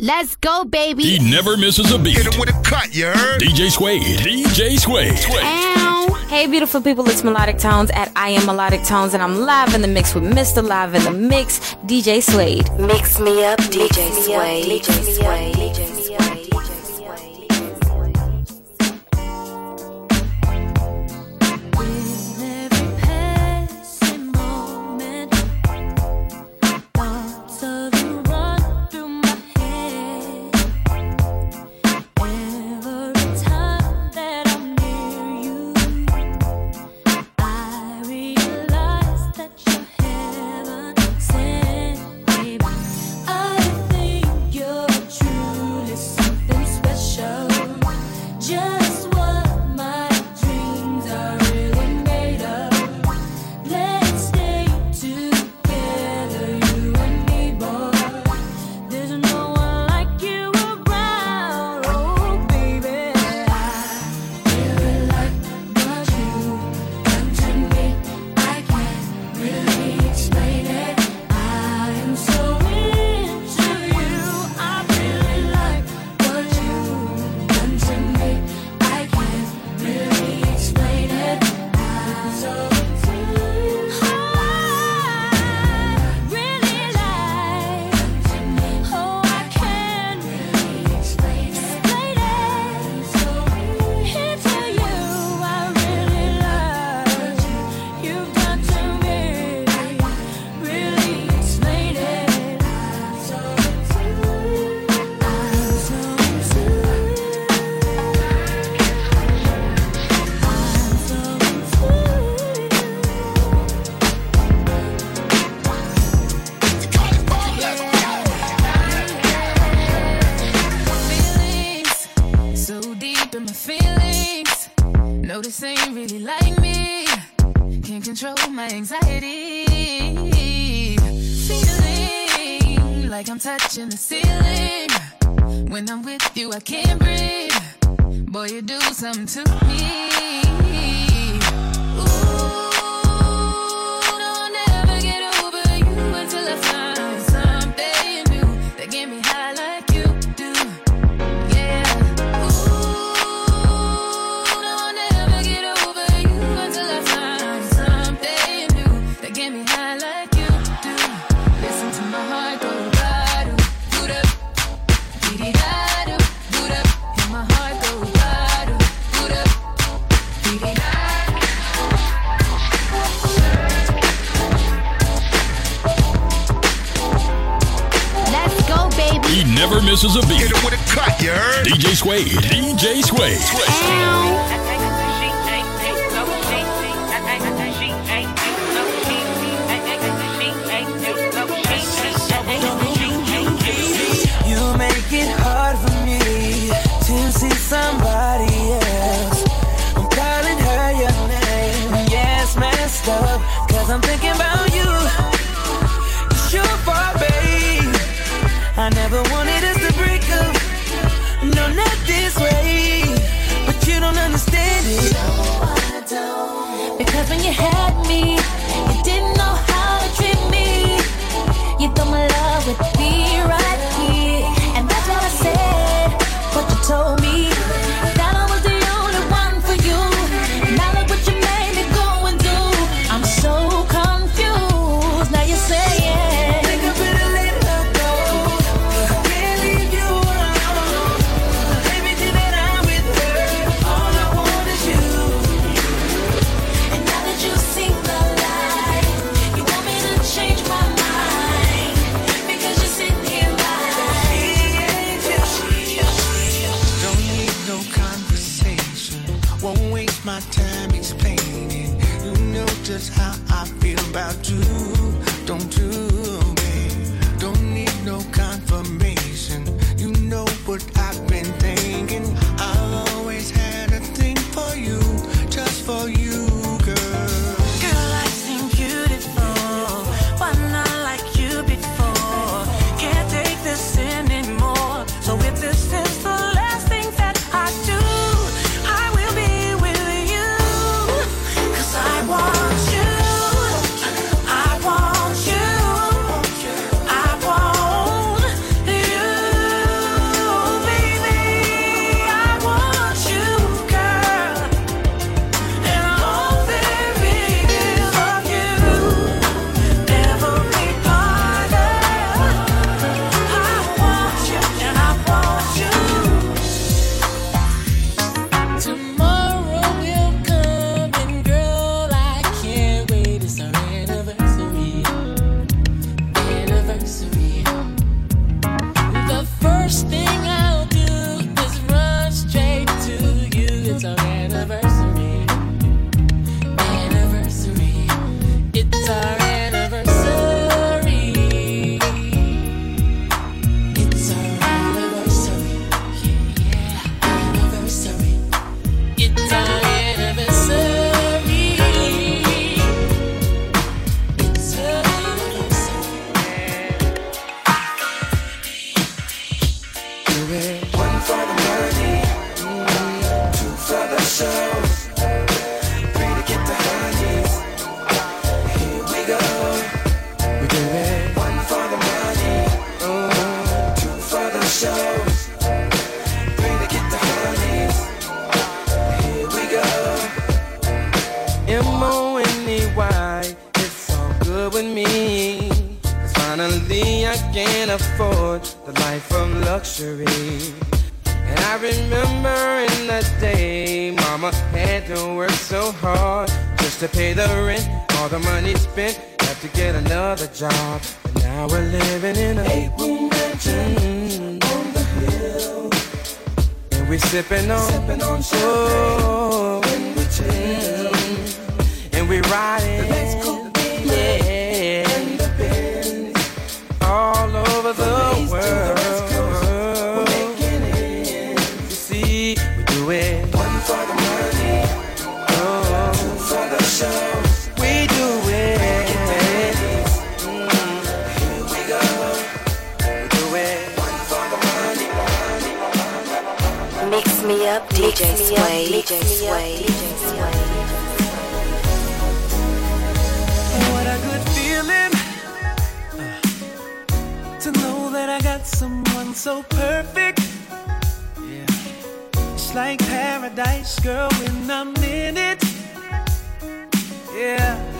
Let's go, baby. He never misses a beat. Hit him with a cut, you heard? DJ Suede. DJ Suede. Ow. Hey, beautiful people, it's Melodic Tones at I Am Melodic Tones, and I'm live in the mix with Mr. Live in the Mix, DJ Suede. Mix me up, DJ Suede. DJ Suede. DJ Suede. say you really like me. Can't control my anxiety. Feeling like I'm touching the ceiling. When I'm with you, I can't breathe. Boy, you do something to me. Finally, I can afford the life of luxury. And I remember in the day, Mama had to work so hard just to pay the rent. All the money spent, have to get another job. But now we're living in a eight-room mansion mm-hmm. on the hill, and we sipping on, sipping on oh, champagne oh, when we chill, mm-hmm. and we riding. DJ Sway, DJ Sway, DJ Sway. What a good feeling uh, to know that I got someone so perfect. It's like paradise, girl, when I'm in it. Yeah.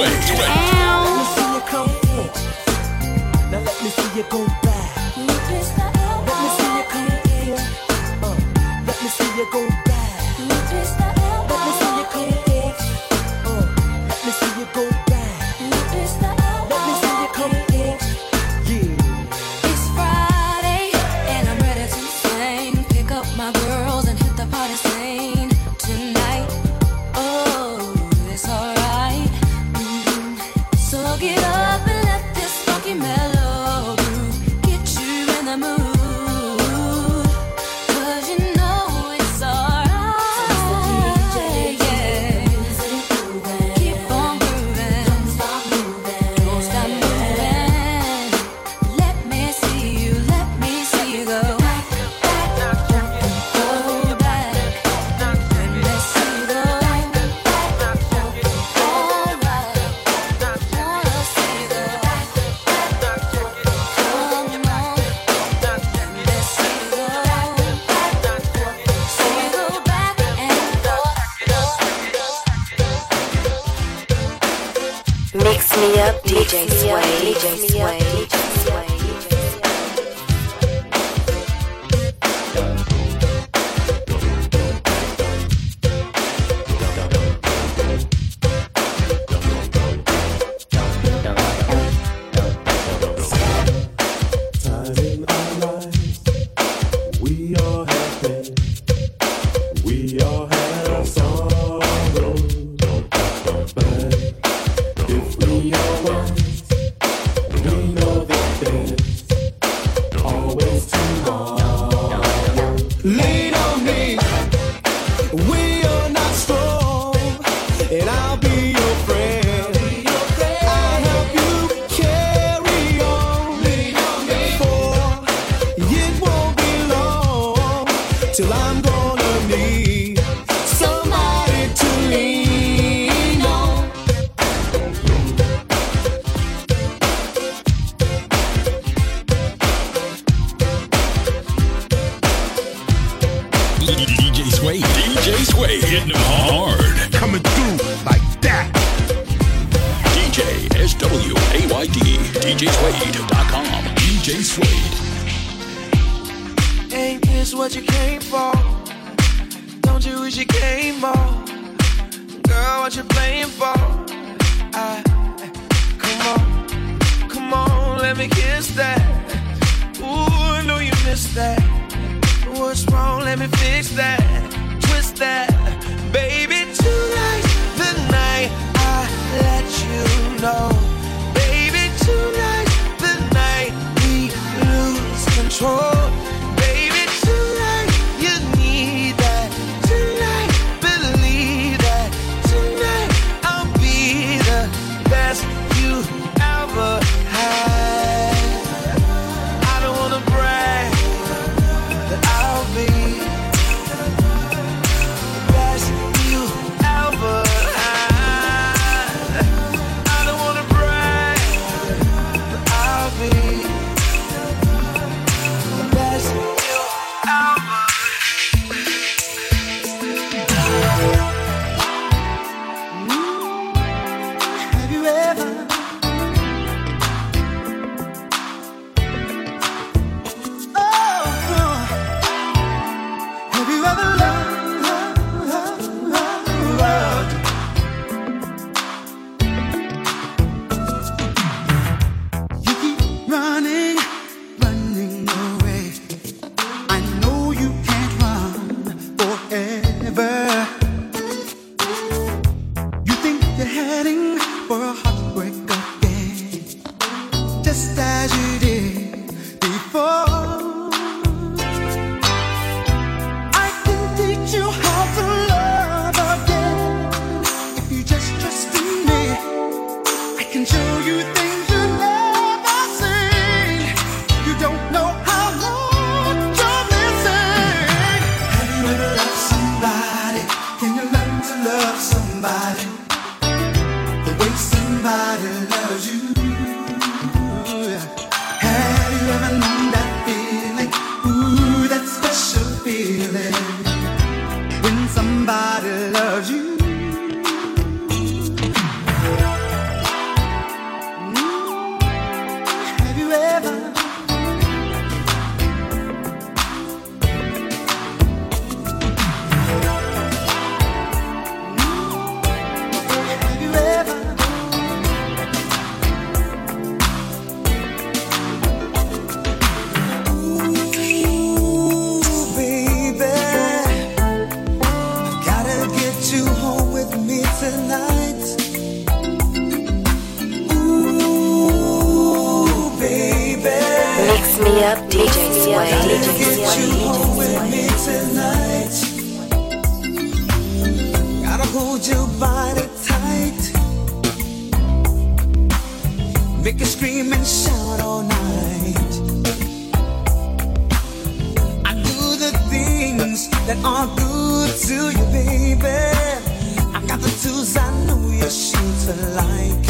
DJ Suede. Till I'm gonna somebody, the way somebody loves you. Got the tools I know you're